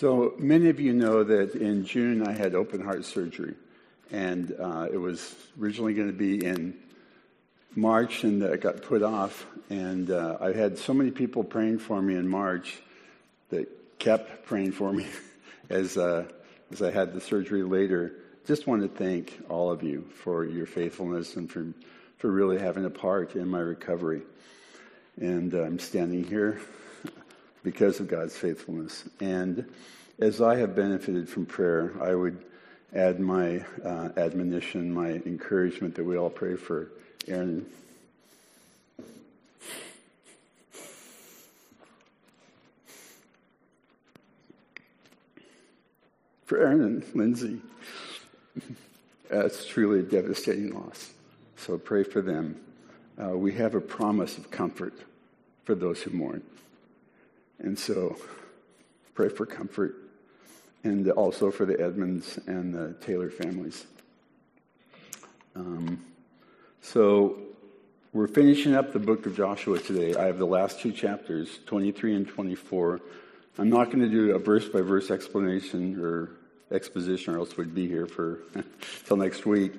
So many of you know that in June I had open heart surgery, and uh, it was originally going to be in March, and it got put off. And uh, I had so many people praying for me in March that kept praying for me as uh, as I had the surgery later. Just want to thank all of you for your faithfulness and for for really having a part in my recovery. And uh, I'm standing here because of God's faithfulness. And as I have benefited from prayer, I would add my uh, admonition, my encouragement that we all pray for Aaron. For Aaron and Lindsay, it's truly a devastating loss. So pray for them. Uh, we have a promise of comfort for those who mourn. And so pray for comfort and also for the Edmonds and the Taylor families. Um, so we're finishing up the book of Joshua today. I have the last two chapters, 23 and 24. I'm not going to do a verse by verse explanation or exposition, or else we'd be here for till next week.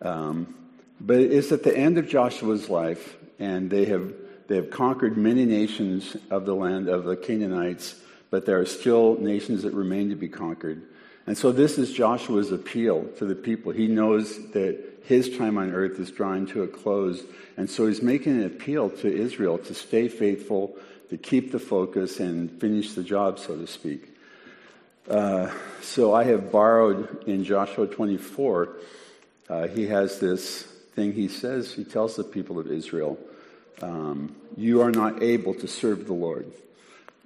Um, but it's at the end of Joshua's life, and they have they have conquered many nations of the land of the Canaanites, but there are still nations that remain to be conquered. And so this is Joshua's appeal to the people. He knows that his time on earth is drawing to a close. And so he's making an appeal to Israel to stay faithful, to keep the focus, and finish the job, so to speak. Uh, so I have borrowed in Joshua 24, uh, he has this thing he says, he tells the people of Israel um, you are not able to serve the Lord.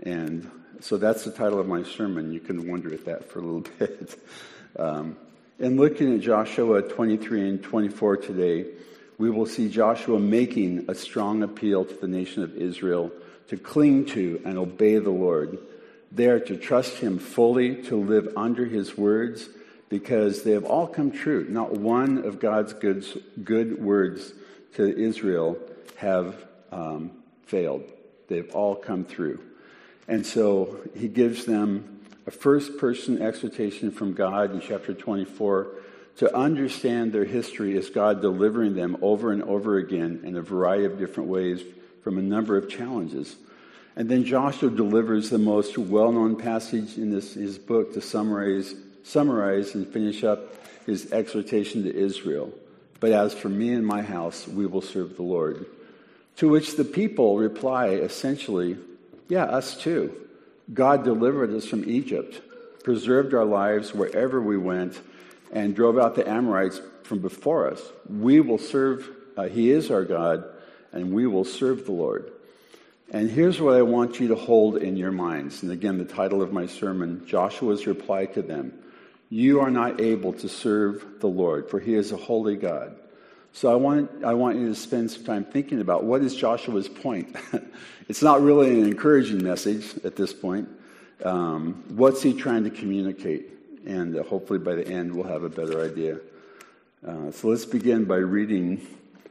And so that's the title of my sermon. You can wonder at that for a little bit. Um, and looking at Joshua 23 and 24 today, we will see Joshua making a strong appeal to the nation of Israel to cling to and obey the Lord. They are to trust him fully, to live under his words, because they have all come true. Not one of God's good, good words to Israel have um, failed. They've all come through. And so he gives them a first person exhortation from God in chapter 24 to understand their history as God delivering them over and over again in a variety of different ways from a number of challenges. And then Joshua delivers the most well known passage in this, his book to summarize, summarize and finish up his exhortation to Israel. But as for me and my house, we will serve the Lord. To which the people reply essentially, Yeah, us too. God delivered us from Egypt, preserved our lives wherever we went, and drove out the Amorites from before us. We will serve, uh, He is our God, and we will serve the Lord. And here's what I want you to hold in your minds. And again, the title of my sermon Joshua's reply to them You are not able to serve the Lord, for He is a holy God. So I want, I want you to spend some time thinking about what is Joshua's point. it's not really an encouraging message at this point. Um, what's he trying to communicate? And uh, hopefully by the end we'll have a better idea. Uh, so let's begin by reading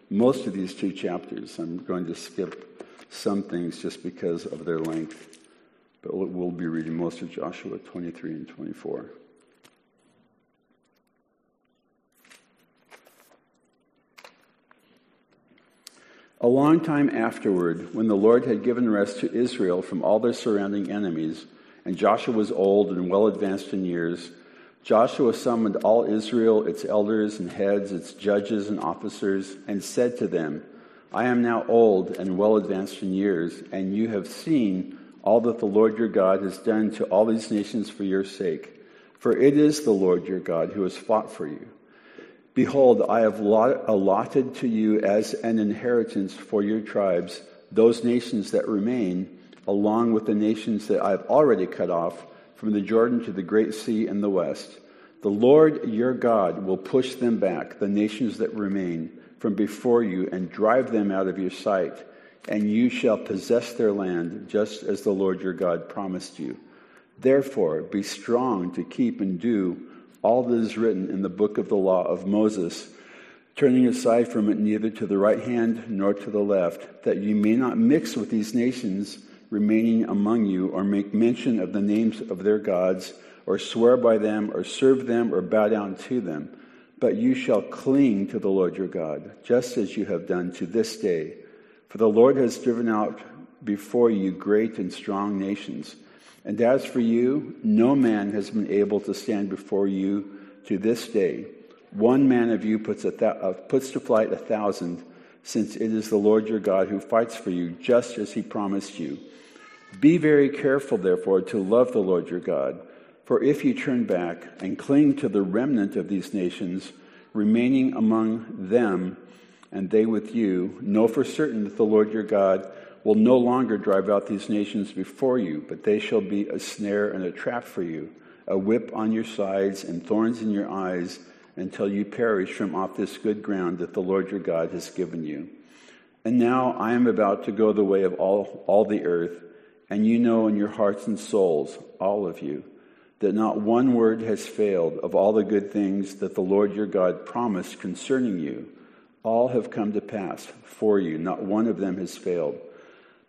most of these two chapters. I'm going to skip some things just because of their length, but we'll be reading most of Joshua 23 and 24. A long time afterward, when the Lord had given rest to Israel from all their surrounding enemies, and Joshua was old and well advanced in years, Joshua summoned all Israel, its elders and heads, its judges and officers, and said to them, I am now old and well advanced in years, and you have seen all that the Lord your God has done to all these nations for your sake. For it is the Lord your God who has fought for you. Behold, I have allotted to you as an inheritance for your tribes those nations that remain, along with the nations that I have already cut off from the Jordan to the great sea in the west. The Lord your God will push them back, the nations that remain, from before you and drive them out of your sight, and you shall possess their land, just as the Lord your God promised you. Therefore, be strong to keep and do all that is written in the book of the law of Moses, turning aside from it neither to the right hand nor to the left, that you may not mix with these nations remaining among you, or make mention of the names of their gods, or swear by them, or serve them, or bow down to them. But you shall cling to the Lord your God, just as you have done to this day. For the Lord has driven out before you great and strong nations. And as for you, no man has been able to stand before you to this day. One man of you puts, th- uh, puts to flight a thousand, since it is the Lord your God who fights for you, just as he promised you. Be very careful, therefore, to love the Lord your God. For if you turn back and cling to the remnant of these nations, remaining among them, and they with you, know for certain that the Lord your God will no longer drive out these nations before you, but they shall be a snare and a trap for you, a whip on your sides and thorns in your eyes, until you perish from off this good ground that the Lord your God has given you. And now I am about to go the way of all, all the earth, and you know in your hearts and souls, all of you, that not one word has failed of all the good things that the Lord your God promised concerning you. All have come to pass for you, not one of them has failed.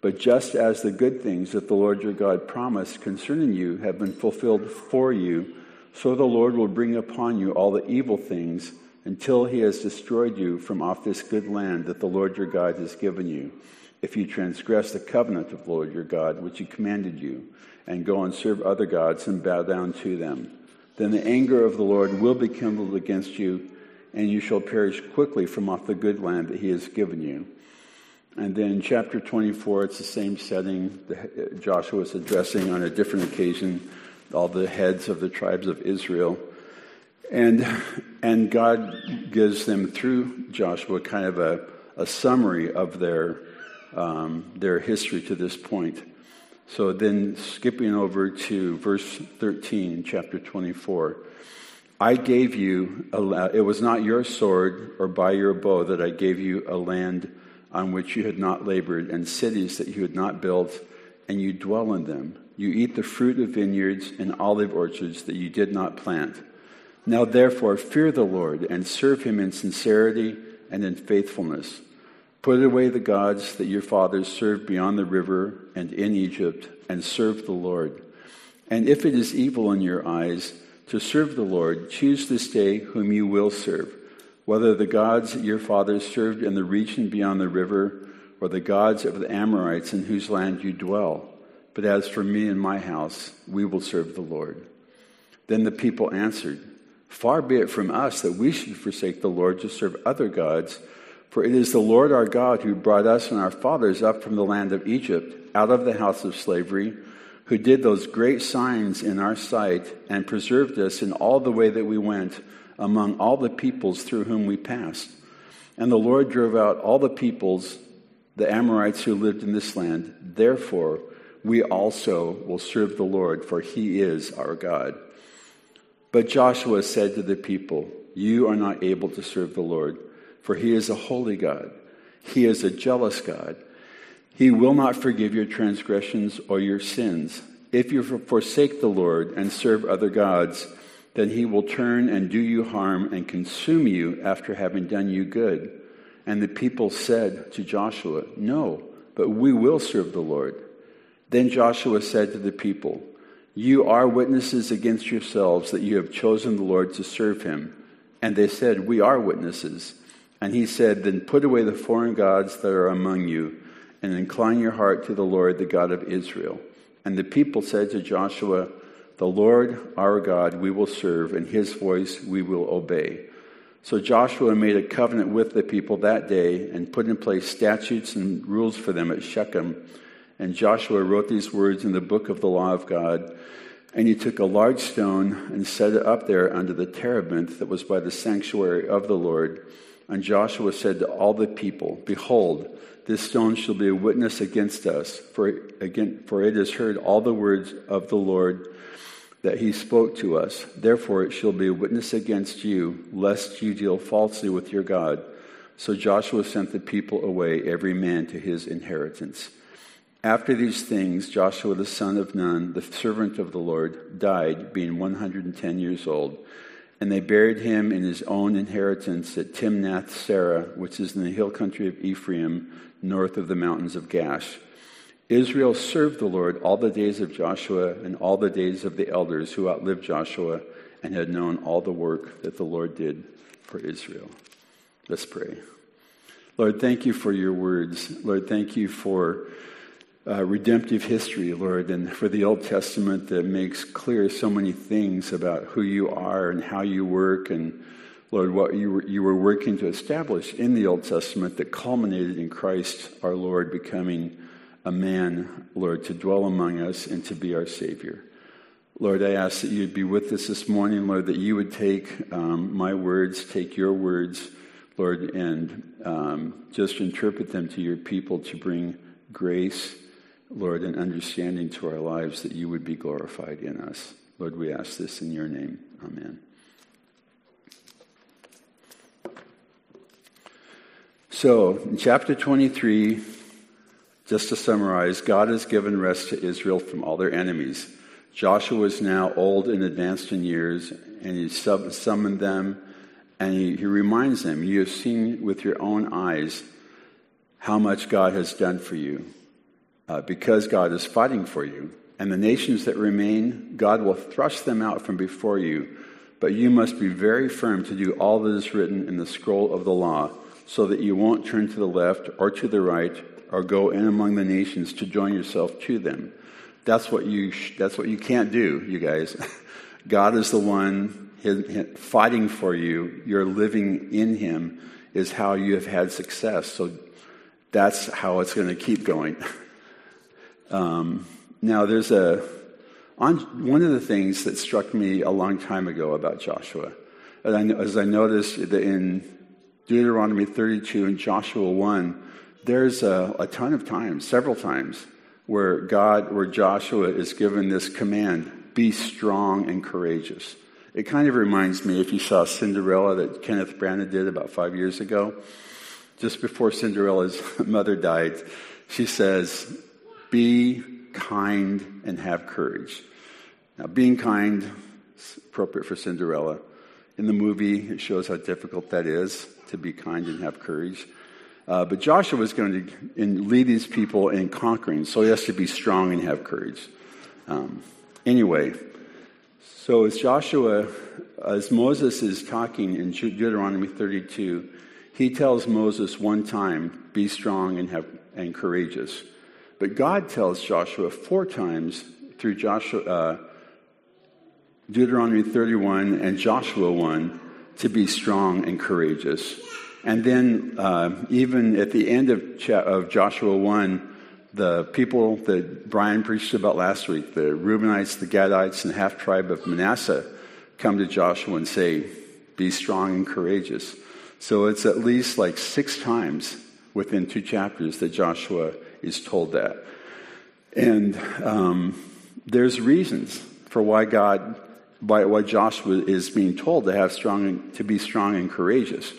But just as the good things that the Lord your God promised concerning you have been fulfilled for you, so the Lord will bring upon you all the evil things until he has destroyed you from off this good land that the Lord your God has given you, if you transgress the covenant of the Lord your God, which he commanded you, and go and serve other gods and bow down to them. Then the anger of the Lord will be kindled against you, and you shall perish quickly from off the good land that he has given you. And then in chapter 24, it's the same setting. Joshua is addressing on a different occasion all the heads of the tribes of Israel. And, and God gives them through Joshua kind of a, a summary of their, um, their history to this point. So then, skipping over to verse 13, chapter 24. I gave you, it was not your sword or by your bow that I gave you a land on which you had not labored, and cities that you had not built, and you dwell in them. You eat the fruit of vineyards and olive orchards that you did not plant. Now, therefore, fear the Lord and serve him in sincerity and in faithfulness. Put away the gods that your fathers served beyond the river and in Egypt, and serve the Lord. And if it is evil in your eyes to serve the Lord, choose this day whom you will serve whether the gods your fathers served in the region beyond the river, or the gods of the Amorites in whose land you dwell. But as for me and my house, we will serve the Lord. Then the people answered, Far be it from us that we should forsake the Lord to serve other gods, for it is the Lord our God who brought us and our fathers up from the land of Egypt, out of the house of slavery, who did those great signs in our sight and preserved us in all the way that we went among all the peoples through whom we passed. And the Lord drove out all the peoples, the Amorites who lived in this land. Therefore, we also will serve the Lord, for he is our God. But Joshua said to the people, You are not able to serve the Lord, for he is a holy God. He is a jealous God. He will not forgive your transgressions or your sins. If you forsake the Lord and serve other gods, then he will turn and do you harm and consume you after having done you good. And the people said to Joshua, No, but we will serve the Lord. Then Joshua said to the people, You are witnesses against yourselves that you have chosen the Lord to serve him. And they said, We are witnesses. And he said, Then put away the foreign gods that are among you, and incline your heart to the Lord, the God of Israel. And the people said to Joshua, the Lord our God we will serve, and his voice we will obey. So Joshua made a covenant with the people that day and put in place statutes and rules for them at Shechem. And Joshua wrote these words in the book of the law of God. And he took a large stone and set it up there under the terebinth that was by the sanctuary of the Lord. And Joshua said to all the people, Behold, this stone shall be a witness against us, for, again, for it has heard all the words of the Lord that he spoke to us. Therefore, it shall be a witness against you, lest you deal falsely with your God. So Joshua sent the people away, every man to his inheritance. After these things, Joshua the son of Nun, the servant of the Lord, died, being 110 years old. And they buried him in his own inheritance at Timnath Serah, which is in the hill country of Ephraim, north of the mountains of Gaash. Israel served the Lord all the days of Joshua and all the days of the elders who outlived Joshua and had known all the work that the Lord did for Israel. Let's pray. Lord, thank you for your words. Lord, thank you for uh, redemptive history, Lord, and for the Old Testament that makes clear so many things about who you are and how you work, and Lord, what you were, you were working to establish in the Old Testament that culminated in Christ our Lord becoming a man, Lord, to dwell among us and to be our Savior. Lord, I ask that you'd be with us this morning, Lord, that you would take um, my words, take your words, Lord, and um, just interpret them to your people to bring grace, Lord, and understanding to our lives that you would be glorified in us. Lord, we ask this in your name. Amen. So, in chapter 23, just to summarize, God has given rest to Israel from all their enemies. Joshua is now old and advanced in years, and he summoned them, and he, he reminds them, You have seen with your own eyes how much God has done for you, uh, because God is fighting for you. And the nations that remain, God will thrust them out from before you. But you must be very firm to do all that is written in the scroll of the law, so that you won't turn to the left or to the right or go in among the nations to join yourself to them. That's what you, that's what you can't do, you guys. God is the one fighting for you. You're living in Him is how you have had success. So that's how it's going to keep going. Um, now, there's a on, one of the things that struck me a long time ago about Joshua, as I noticed that in Deuteronomy 32 and Joshua 1, there's a, a ton of times, several times, where God, where Joshua is given this command be strong and courageous. It kind of reminds me if you saw Cinderella that Kenneth Branagh did about five years ago. Just before Cinderella's mother died, she says, Be kind and have courage. Now, being kind is appropriate for Cinderella. In the movie, it shows how difficult that is to be kind and have courage. Uh, but Joshua was going to lead these people in conquering, so he has to be strong and have courage. Um, anyway, so as Joshua, as Moses is talking in Deuteronomy 32, he tells Moses one time, "Be strong and have and courageous." But God tells Joshua four times through Joshua, uh, Deuteronomy 31 and Joshua 1 to be strong and courageous. And then, uh, even at the end of, of Joshua 1, the people that Brian preached about last week, the Reubenites, the Gadites, and half tribe of Manasseh, come to Joshua and say, Be strong and courageous. So it's at least like six times within two chapters that Joshua is told that. And um, there's reasons for why God, why, why Joshua is being told to have strong, to be strong and courageous.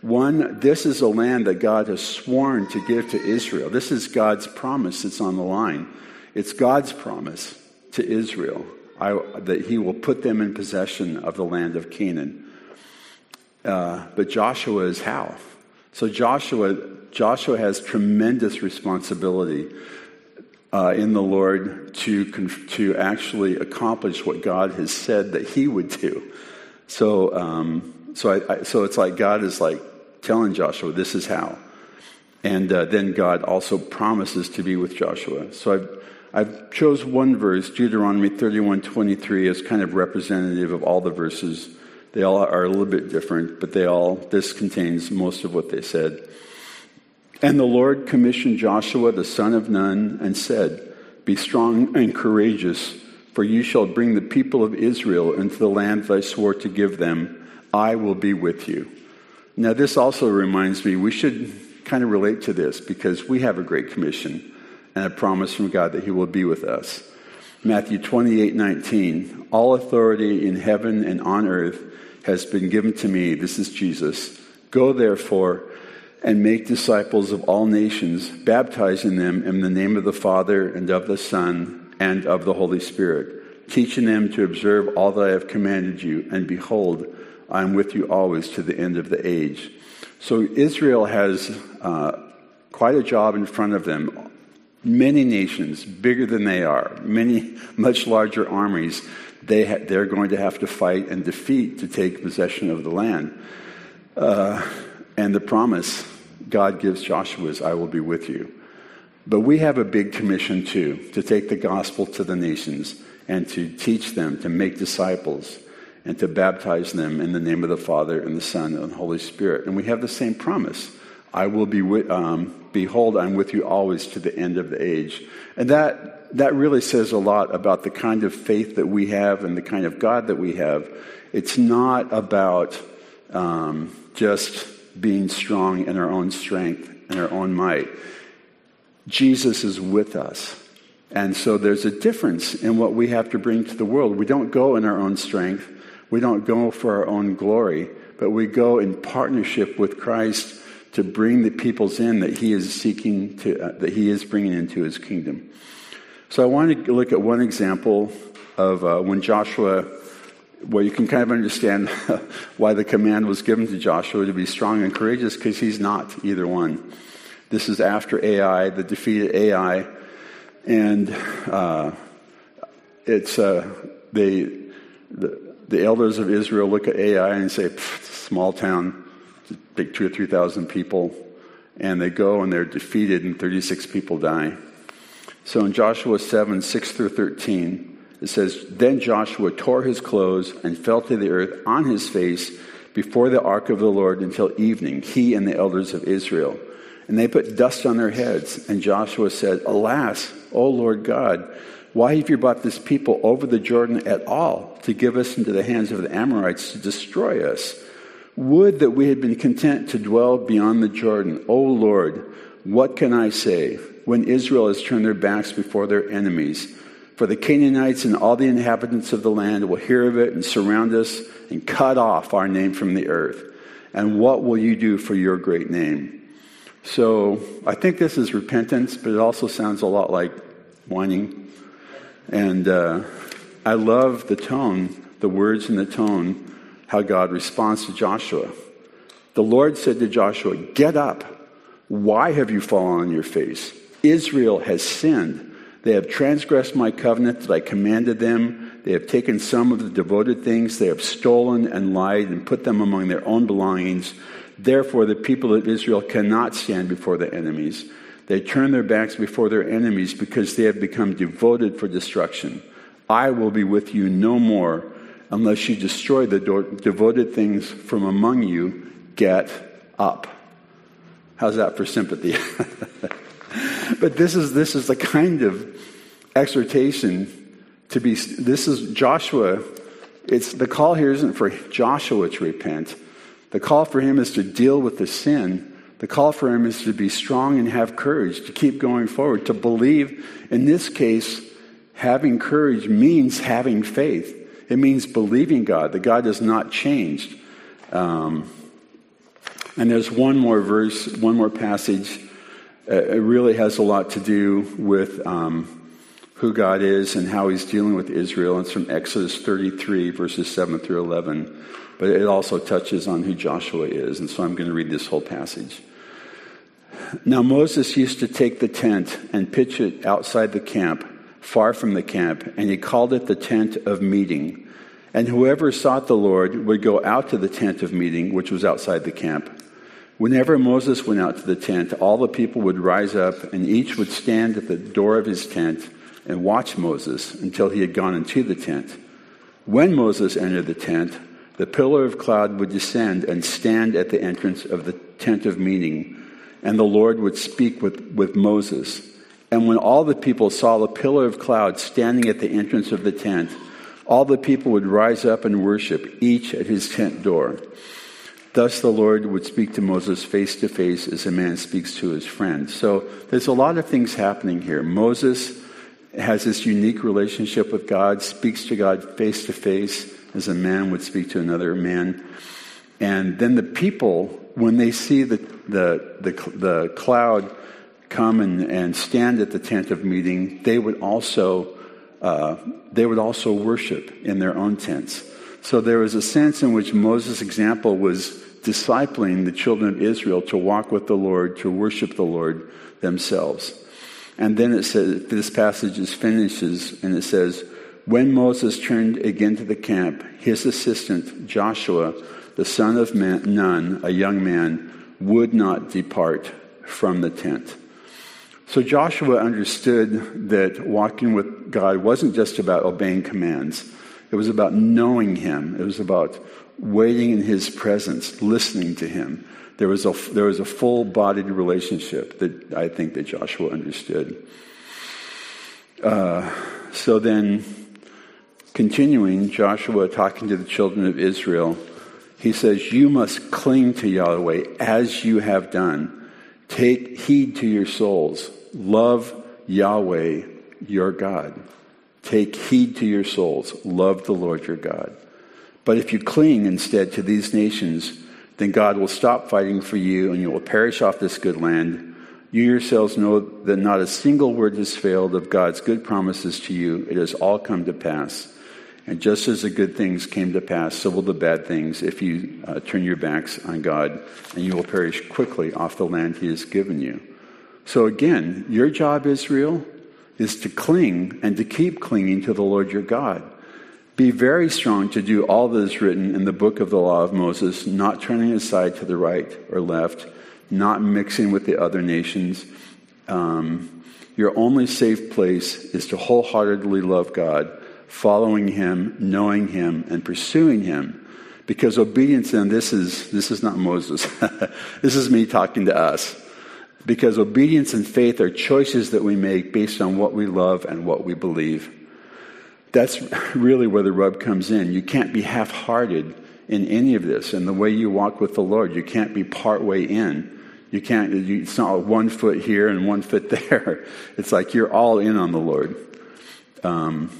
One, this is a land that God has sworn to give to Israel. This is God's promise that's on the line. It's God's promise to Israel I, that he will put them in possession of the land of Canaan. Uh, but Joshua is how? So Joshua, Joshua has tremendous responsibility uh, in the Lord to, to actually accomplish what God has said that he would do. So, um, so, I, I, so it's like God is like, telling Joshua, this is how. And uh, then God also promises to be with Joshua. So I've, I've chose one verse, Deuteronomy 31, 23, as kind of representative of all the verses. They all are a little bit different, but they all, this contains most of what they said. And the Lord commissioned Joshua, the son of Nun, and said, Be strong and courageous, for you shall bring the people of Israel into the land that I swore to give them. I will be with you. Now, this also reminds me we should kind of relate to this because we have a great commission and a promise from God that He will be with us. Matthew 28 19. All authority in heaven and on earth has been given to me. This is Jesus. Go therefore and make disciples of all nations, baptizing them in the name of the Father and of the Son and of the Holy Spirit, teaching them to observe all that I have commanded you. And behold, I'm with you always to the end of the age. So Israel has uh, quite a job in front of them. many nations, bigger than they are, many much larger armies, they ha- they're going to have to fight and defeat to take possession of the land. Uh, and the promise God gives Joshua is, I will be with you. But we have a big commission too to take the gospel to the nations and to teach them, to make disciples, and to baptize them in the name of the Father and the Son and the Holy Spirit. And we have the same promise I will be with, um, behold, I'm with you always to the end of the age. And that, that really says a lot about the kind of faith that we have and the kind of God that we have. It's not about um, just being strong in our own strength and our own might. Jesus is with us. And so there's a difference in what we have to bring to the world. We don't go in our own strength. We don't go for our own glory, but we go in partnership with Christ to bring the peoples in that he is seeking to, uh, that he is bringing into his kingdom. So I want to look at one example of uh, when Joshua, well, you can kind of understand why the command was given to Joshua to be strong and courageous, because he's not either one. This is after Ai, the defeated Ai, and uh, it's uh, they, the, the elders of Israel look at Ai and say, small town take two or three thousand people, and they go and they're defeated, and 36 people die. So in Joshua 7 6 through 13, it says, Then Joshua tore his clothes and fell to the earth on his face before the ark of the Lord until evening, he and the elders of Israel. And they put dust on their heads. And Joshua said, Alas, O Lord God, why have you brought this people over the Jordan at all to give us into the hands of the Amorites to destroy us? Would that we had been content to dwell beyond the Jordan. O Lord, what can I say when Israel has turned their backs before their enemies? For the Canaanites and all the inhabitants of the land will hear of it and surround us and cut off our name from the earth. And what will you do for your great name? So I think this is repentance, but it also sounds a lot like whining. And uh, I love the tone, the words and the tone how God responds to Joshua. The Lord said to Joshua, Get up. Why have you fallen on your face? Israel has sinned. They have transgressed my covenant that I commanded them. They have taken some of the devoted things. They have stolen and lied and put them among their own belongings. Therefore, the people of Israel cannot stand before their enemies. They turn their backs before their enemies because they have become devoted for destruction. I will be with you no more unless you destroy the devoted things from among you, get up. How's that for sympathy? but this is, this is the kind of exhortation to be, this is Joshua. It's, the call here isn't for Joshua to repent. The call for him is to deal with the sin. The call for him is to be strong and have courage, to keep going forward, to believe. In this case, having courage means having faith. It means believing God, that God has not changed. Um, and there's one more verse, one more passage. Uh, it really has a lot to do with um, who God is and how he's dealing with Israel. It's from Exodus 33, verses 7 through 11. But it also touches on who Joshua is. And so I'm going to read this whole passage. Now Moses used to take the tent and pitch it outside the camp far from the camp, and he called it the tent of meeting. And whoever sought the Lord would go out to the tent of meeting, which was outside the camp. Whenever Moses went out to the tent, all the people would rise up, and each would stand at the door of his tent and watch Moses until he had gone into the tent. When Moses entered the tent, the pillar of cloud would descend and stand at the entrance of the tent of meeting, and the Lord would speak with, with Moses. And when all the people saw the pillar of cloud standing at the entrance of the tent, all the people would rise up and worship, each at his tent door. Thus the Lord would speak to Moses face to face as a man speaks to his friend. So there's a lot of things happening here. Moses has this unique relationship with God, speaks to God face to face as a man would speak to another man. And then the people, when they see the, the, the, the cloud come and, and stand at the tent of meeting, they would also uh, they would also worship in their own tents. So there was a sense in which Moses' example was discipling the children of Israel to walk with the Lord, to worship the Lord themselves. And then it says, this passage is finishes, and it says, When Moses turned again to the camp, his assistant, Joshua, the son of Nun, a young man, would not depart from the tent. So Joshua understood that walking with God wasn't just about obeying commands. It was about knowing Him. It was about waiting in His presence, listening to Him. There was a, there was a full bodied relationship that I think that Joshua understood. Uh, so then, continuing, Joshua talking to the children of Israel, he says, You must cling to Yahweh as you have done. Take heed to your souls. Love Yahweh, your God. Take heed to your souls. Love the Lord your God. But if you cling instead to these nations, then God will stop fighting for you and you will perish off this good land. You yourselves know that not a single word has failed of God's good promises to you. It has all come to pass. And just as the good things came to pass, so will the bad things if you uh, turn your backs on God, and you will perish quickly off the land He has given you. So again, your job, Israel, is to cling and to keep clinging to the Lord your God. Be very strong to do all that is written in the book of the law of Moses, not turning aside to the right or left, not mixing with the other nations. Um, your only safe place is to wholeheartedly love God, following Him, knowing Him, and pursuing Him. Because obedience, and this is this is not Moses. this is me talking to us. Because obedience and faith are choices that we make based on what we love and what we believe that's really where the rub comes in. You can't be half hearted in any of this. And the way you walk with the Lord, you can't be part way in. You can't, you, it's not one foot here and one foot there. It's like you're all in on the Lord. Um,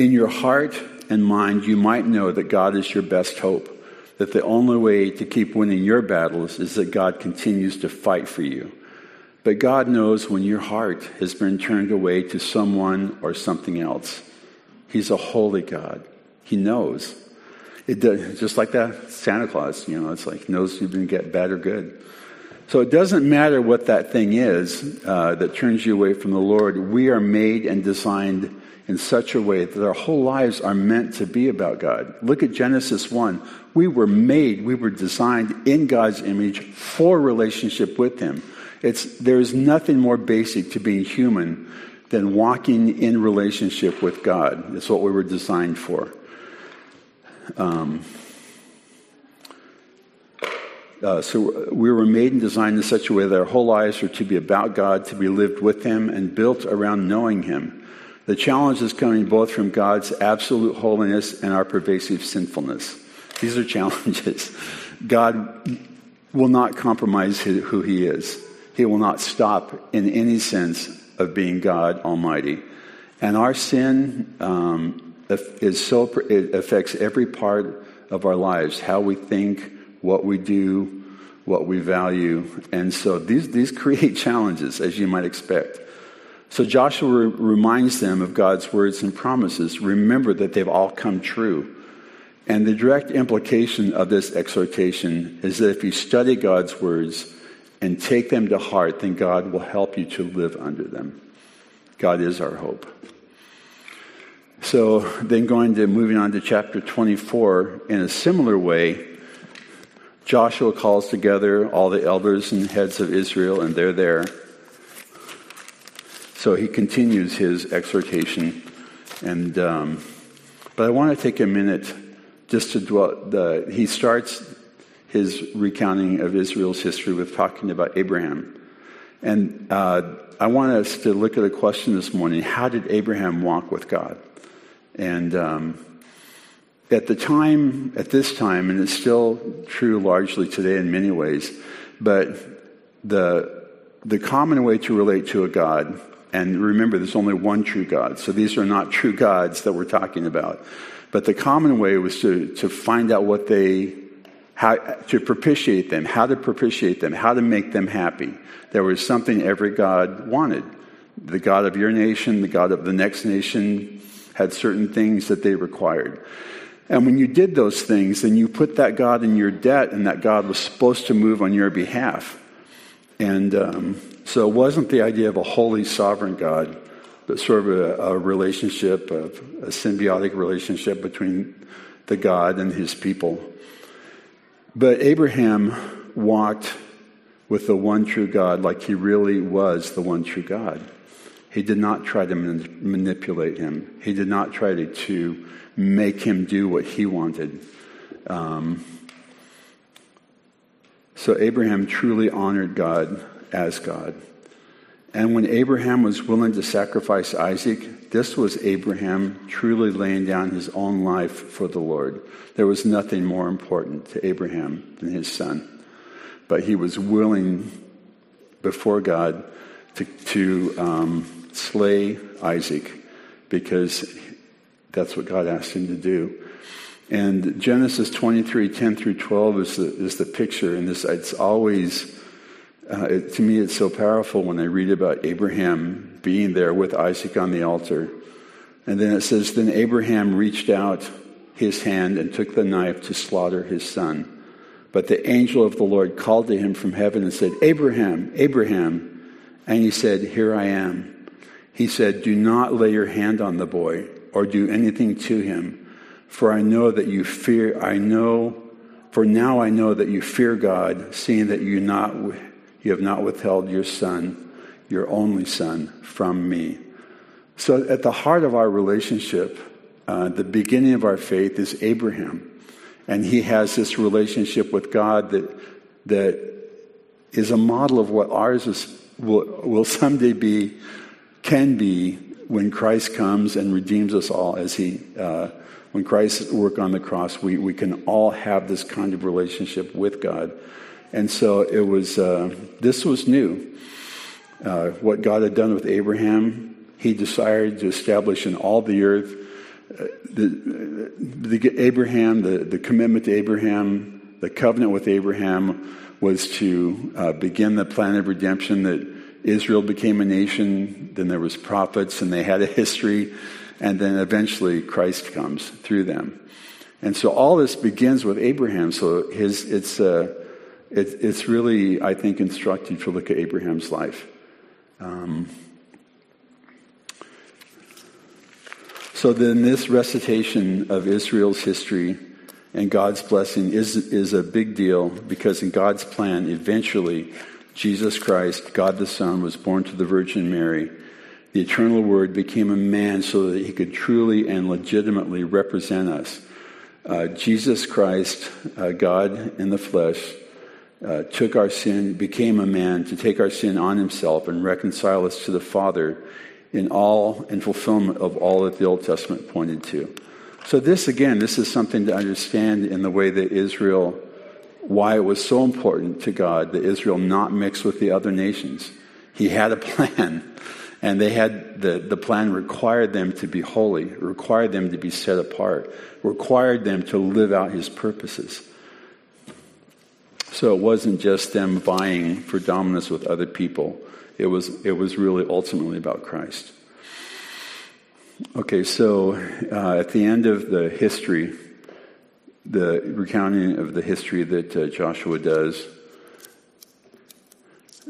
in your heart and mind, you might know that God is your best hope, that the only way to keep winning your battles is that God continues to fight for you. But God knows when your heart has been turned away to someone or something else. He's a holy God. He knows. It does, just like that Santa Claus, you know, it's like knows you've been get bad or good. So it doesn't matter what that thing is uh, that turns you away from the Lord. We are made and designed in such a way that our whole lives are meant to be about God. Look at Genesis 1. We were made, we were designed in God's image for relationship with Him. It's, there's nothing more basic to being human than walking in relationship with God. That's what we were designed for. Um, uh, so we were made and designed in such a way that our whole lives are to be about God, to be lived with Him, and built around knowing Him. The challenge is coming both from God's absolute holiness and our pervasive sinfulness. These are challenges. God will not compromise who He is. He will not stop in any sense of being God Almighty. And our sin um, is so, it affects every part of our lives how we think, what we do, what we value. And so these, these create challenges, as you might expect. So Joshua reminds them of God's words and promises. Remember that they've all come true. And the direct implication of this exhortation is that if you study God's words, and take them to heart, then God will help you to live under them. God is our hope. So then going to moving on to chapter 24, in a similar way, Joshua calls together all the elders and heads of Israel, and they're there. So he continues his exhortation, and um, but I want to take a minute just to dwell. The, he starts his recounting of Israel's history with talking about Abraham. And uh, I want us to look at a question this morning how did Abraham walk with God? And um, at the time, at this time, and it's still true largely today in many ways, but the, the common way to relate to a God, and remember there's only one true God, so these are not true gods that we're talking about. But the common way was to, to find out what they how to propitiate them, how to propitiate them, how to make them happy. There was something every God wanted. The God of your nation, the God of the next nation had certain things that they required. And when you did those things, then you put that God in your debt, and that God was supposed to move on your behalf. And um, so it wasn't the idea of a holy sovereign God, but sort of a, a relationship, of a symbiotic relationship between the God and his people. But Abraham walked with the one true God like he really was the one true God. He did not try to man- manipulate him. He did not try to, to make him do what he wanted. Um, so Abraham truly honored God as God. And when Abraham was willing to sacrifice Isaac, this was Abraham truly laying down his own life for the Lord. There was nothing more important to Abraham than his son. But he was willing before God to, to um, slay Isaac because that's what God asked him to do. And Genesis 23, 10 through 12 is the, is the picture. And this, it's always, uh, it, to me, it's so powerful when I read about Abraham being there with Isaac on the altar. And then it says, Then Abraham reached out his hand and took the knife to slaughter his son. But the angel of the Lord called to him from heaven and said, Abraham, Abraham. And he said, Here I am. He said, Do not lay your hand on the boy or do anything to him, for I know that you fear, I know, for now I know that you fear God, seeing that you, not, you have not withheld your son, your only son, from me. So at the heart of our relationship, uh, the beginning of our faith is Abraham. And he has this relationship with God that, that is a model of what ours is, will, will someday be, can be when Christ comes and redeems us all as he, uh, when Christ work on the cross, we, we can all have this kind of relationship with God. And so it was, uh, this was new. Uh, what God had done with Abraham, he desired to establish in all the earth the, the Abraham, the, the commitment to Abraham, the covenant with Abraham was to uh, begin the plan of redemption that Israel became a nation, then there was prophets and they had a history, and then eventually Christ comes through them. And so all this begins with Abraham. So his, it's, uh, it, it's really, I think, instructive to look at Abraham's life. Um, So then, this recitation of Israel's history and God's blessing is, is a big deal because in God's plan, eventually, Jesus Christ, God the Son, was born to the Virgin Mary. The eternal Word became a man so that he could truly and legitimately represent us. Uh, Jesus Christ, uh, God in the flesh, uh, took our sin, became a man to take our sin on himself and reconcile us to the Father in all and fulfillment of all that the Old Testament pointed to. So this again, this is something to understand in the way that Israel, why it was so important to God that Israel not mix with the other nations. He had a plan, and they had the, the plan required them to be holy, required them to be set apart, required them to live out his purposes. So it wasn't just them vying for dominance with other people. It was, it was really ultimately about Christ. Okay, so uh, at the end of the history, the recounting of the history that uh, Joshua does,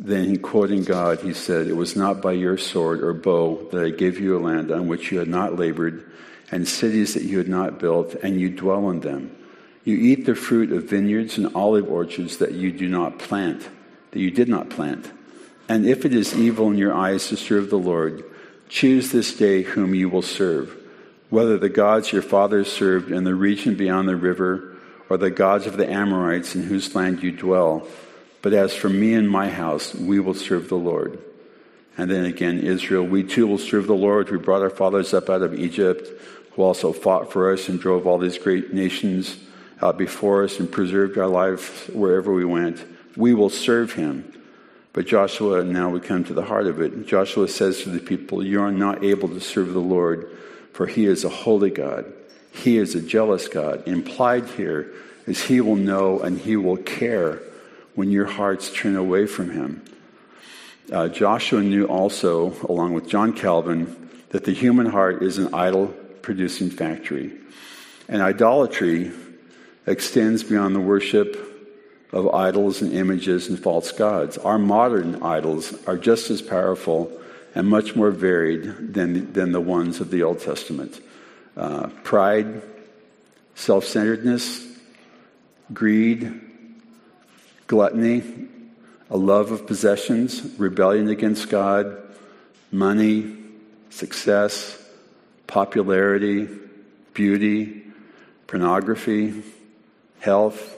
then he, quoting God, he said, It was not by your sword or bow that I gave you a land on which you had not labored, and cities that you had not built, and you dwell in them. You eat the fruit of vineyards and olive orchards that you do not plant, that you did not plant. And if it is evil in your eyes to serve the Lord, choose this day whom you will serve, whether the gods your fathers served in the region beyond the river, or the gods of the Amorites in whose land you dwell. But as for me and my house, we will serve the Lord. And then again, Israel, we too will serve the Lord who brought our fathers up out of Egypt, who also fought for us and drove all these great nations out before us and preserved our life wherever we went. We will serve him. But Joshua, now we come to the heart of it. Joshua says to the people, You are not able to serve the Lord, for he is a holy God. He is a jealous God. Implied here is he will know and he will care when your hearts turn away from him. Uh, Joshua knew also, along with John Calvin, that the human heart is an idol producing factory. And idolatry extends beyond the worship of idols and images and false gods. Our modern idols are just as powerful and much more varied than, than the ones of the Old Testament. Uh, pride, self centeredness, greed, gluttony, a love of possessions, rebellion against God, money, success, popularity, beauty, pornography, health,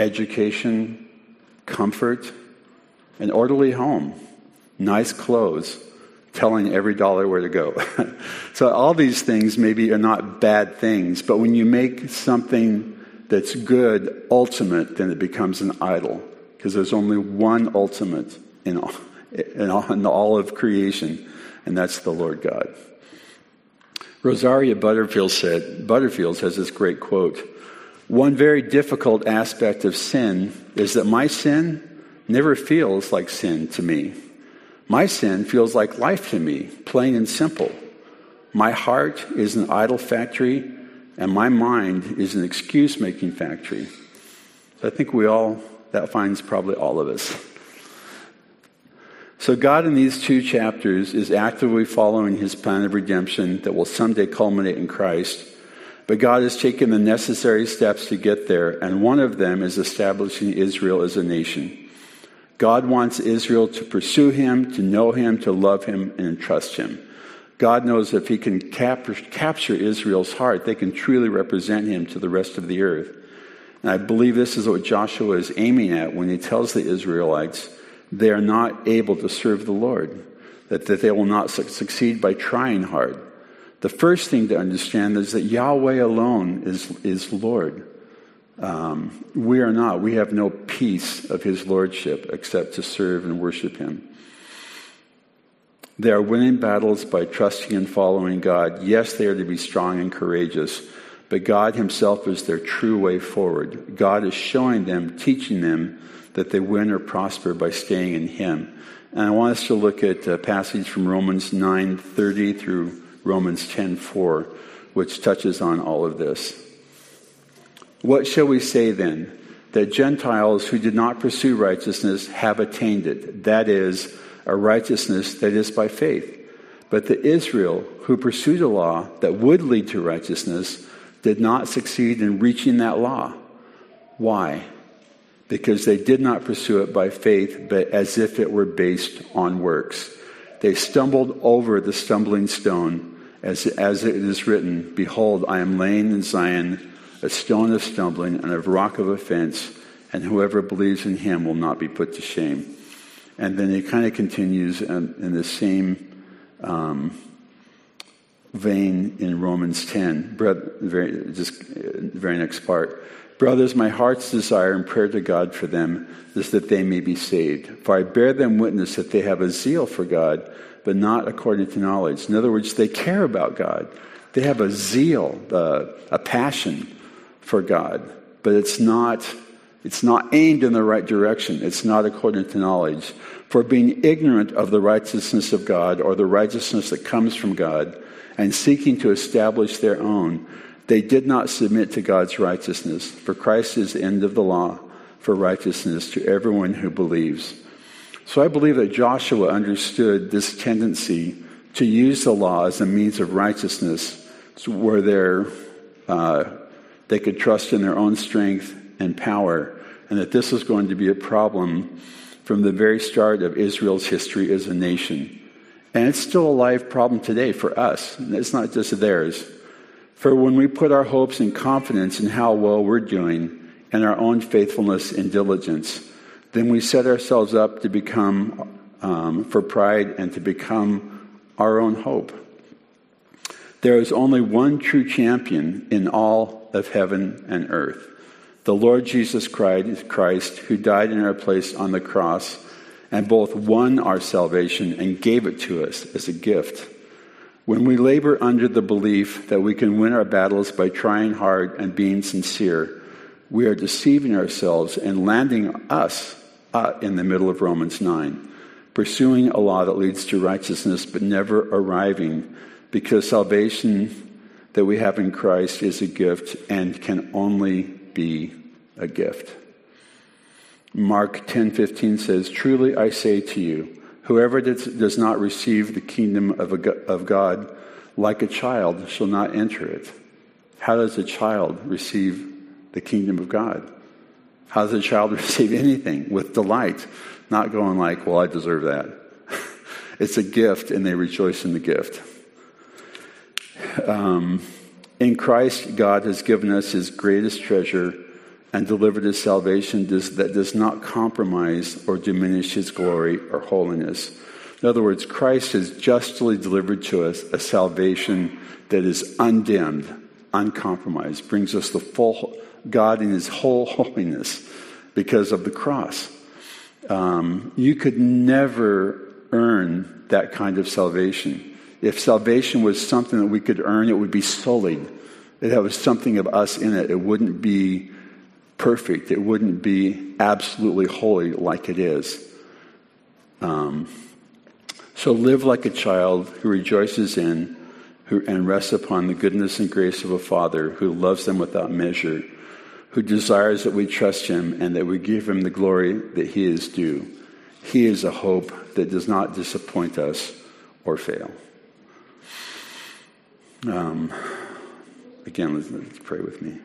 education, comfort, an orderly home, nice clothes, telling every dollar where to go. so all these things maybe are not bad things, but when you make something that's good ultimate, then it becomes an idol because there's only one ultimate in all, in all, of creation, and that's the Lord God. Rosaria Butterfield said, Butterfield has this great quote. One very difficult aspect of sin is that my sin never feels like sin to me. My sin feels like life to me, plain and simple. My heart is an idol factory, and my mind is an excuse making factory. So I think we all, that finds probably all of us. So, God in these two chapters is actively following his plan of redemption that will someday culminate in Christ. But God has taken the necessary steps to get there, and one of them is establishing Israel as a nation. God wants Israel to pursue him, to know him, to love him, and trust him. God knows if he can cap- capture Israel's heart, they can truly represent him to the rest of the earth. And I believe this is what Joshua is aiming at when he tells the Israelites they are not able to serve the Lord, that, that they will not su- succeed by trying hard. The first thing to understand is that Yahweh alone is, is Lord. Um, we are not. We have no piece of his lordship except to serve and worship him. They are winning battles by trusting and following God. Yes, they are to be strong and courageous, but God himself is their true way forward. God is showing them, teaching them that they win or prosper by staying in Him. And I want us to look at a passage from Romans 9:30 through Romans 10:4, which touches on all of this. What shall we say then? That Gentiles who did not pursue righteousness have attained it. That is, a righteousness that is by faith. But the Israel who pursued a law that would lead to righteousness did not succeed in reaching that law. Why? because they did not pursue it by faith, but as if it were based on works. They stumbled over the stumbling stone, as, as it is written, Behold, I am laying in Zion a stone of stumbling and a rock of offense, and whoever believes in him will not be put to shame. And then it kind of continues in, in the same um, vein in Romans 10, very, just uh, very next part. Brothers, my heart's desire and prayer to God for them is that they may be saved. For I bear them witness that they have a zeal for God, but not according to knowledge. In other words, they care about God. They have a zeal, uh, a passion for God, but it's not, it's not aimed in the right direction. It's not according to knowledge. For being ignorant of the righteousness of God or the righteousness that comes from God and seeking to establish their own, they did not submit to God's righteousness, for Christ is the end of the law for righteousness to everyone who believes. So I believe that Joshua understood this tendency to use the law as a means of righteousness where uh, they could trust in their own strength and power, and that this was going to be a problem from the very start of Israel's history as a nation. And it's still a live problem today for us. It's not just theirs. For when we put our hopes and confidence in how well we're doing and our own faithfulness and diligence, then we set ourselves up to become um, for pride and to become our own hope. There is only one true champion in all of heaven and earth the Lord Jesus Christ, who died in our place on the cross and both won our salvation and gave it to us as a gift. When we labor under the belief that we can win our battles by trying hard and being sincere, we are deceiving ourselves and landing us uh, in the middle of Romans 9, pursuing a law that leads to righteousness but never arriving because salvation that we have in Christ is a gift and can only be a gift. Mark 10:15 says, "Truly I say to you, whoever does not receive the kingdom of God like a child shall not enter it." How does a child receive the kingdom of God? How does a child receive anything? With delight, not going like, "Well, I deserve that." it's a gift, and they rejoice in the gift. Um, in Christ, God has given us His greatest treasure and delivered his salvation that does not compromise or diminish his glory or holiness. In other words, Christ has justly delivered to us a salvation that is undimmed, uncompromised, brings us the full God in his whole holiness because of the cross. Um, you could never earn that kind of salvation. If salvation was something that we could earn, it would be sullied. It was something of us in it. It wouldn't be perfect. It wouldn't be absolutely holy like it is. Um, so live like a child who rejoices in who, and rests upon the goodness and grace of a Father who loves them without measure, who desires that we trust Him and that we give Him the glory that He is due. He is a hope that does not disappoint us or fail. Um, again, let's, let's pray with me.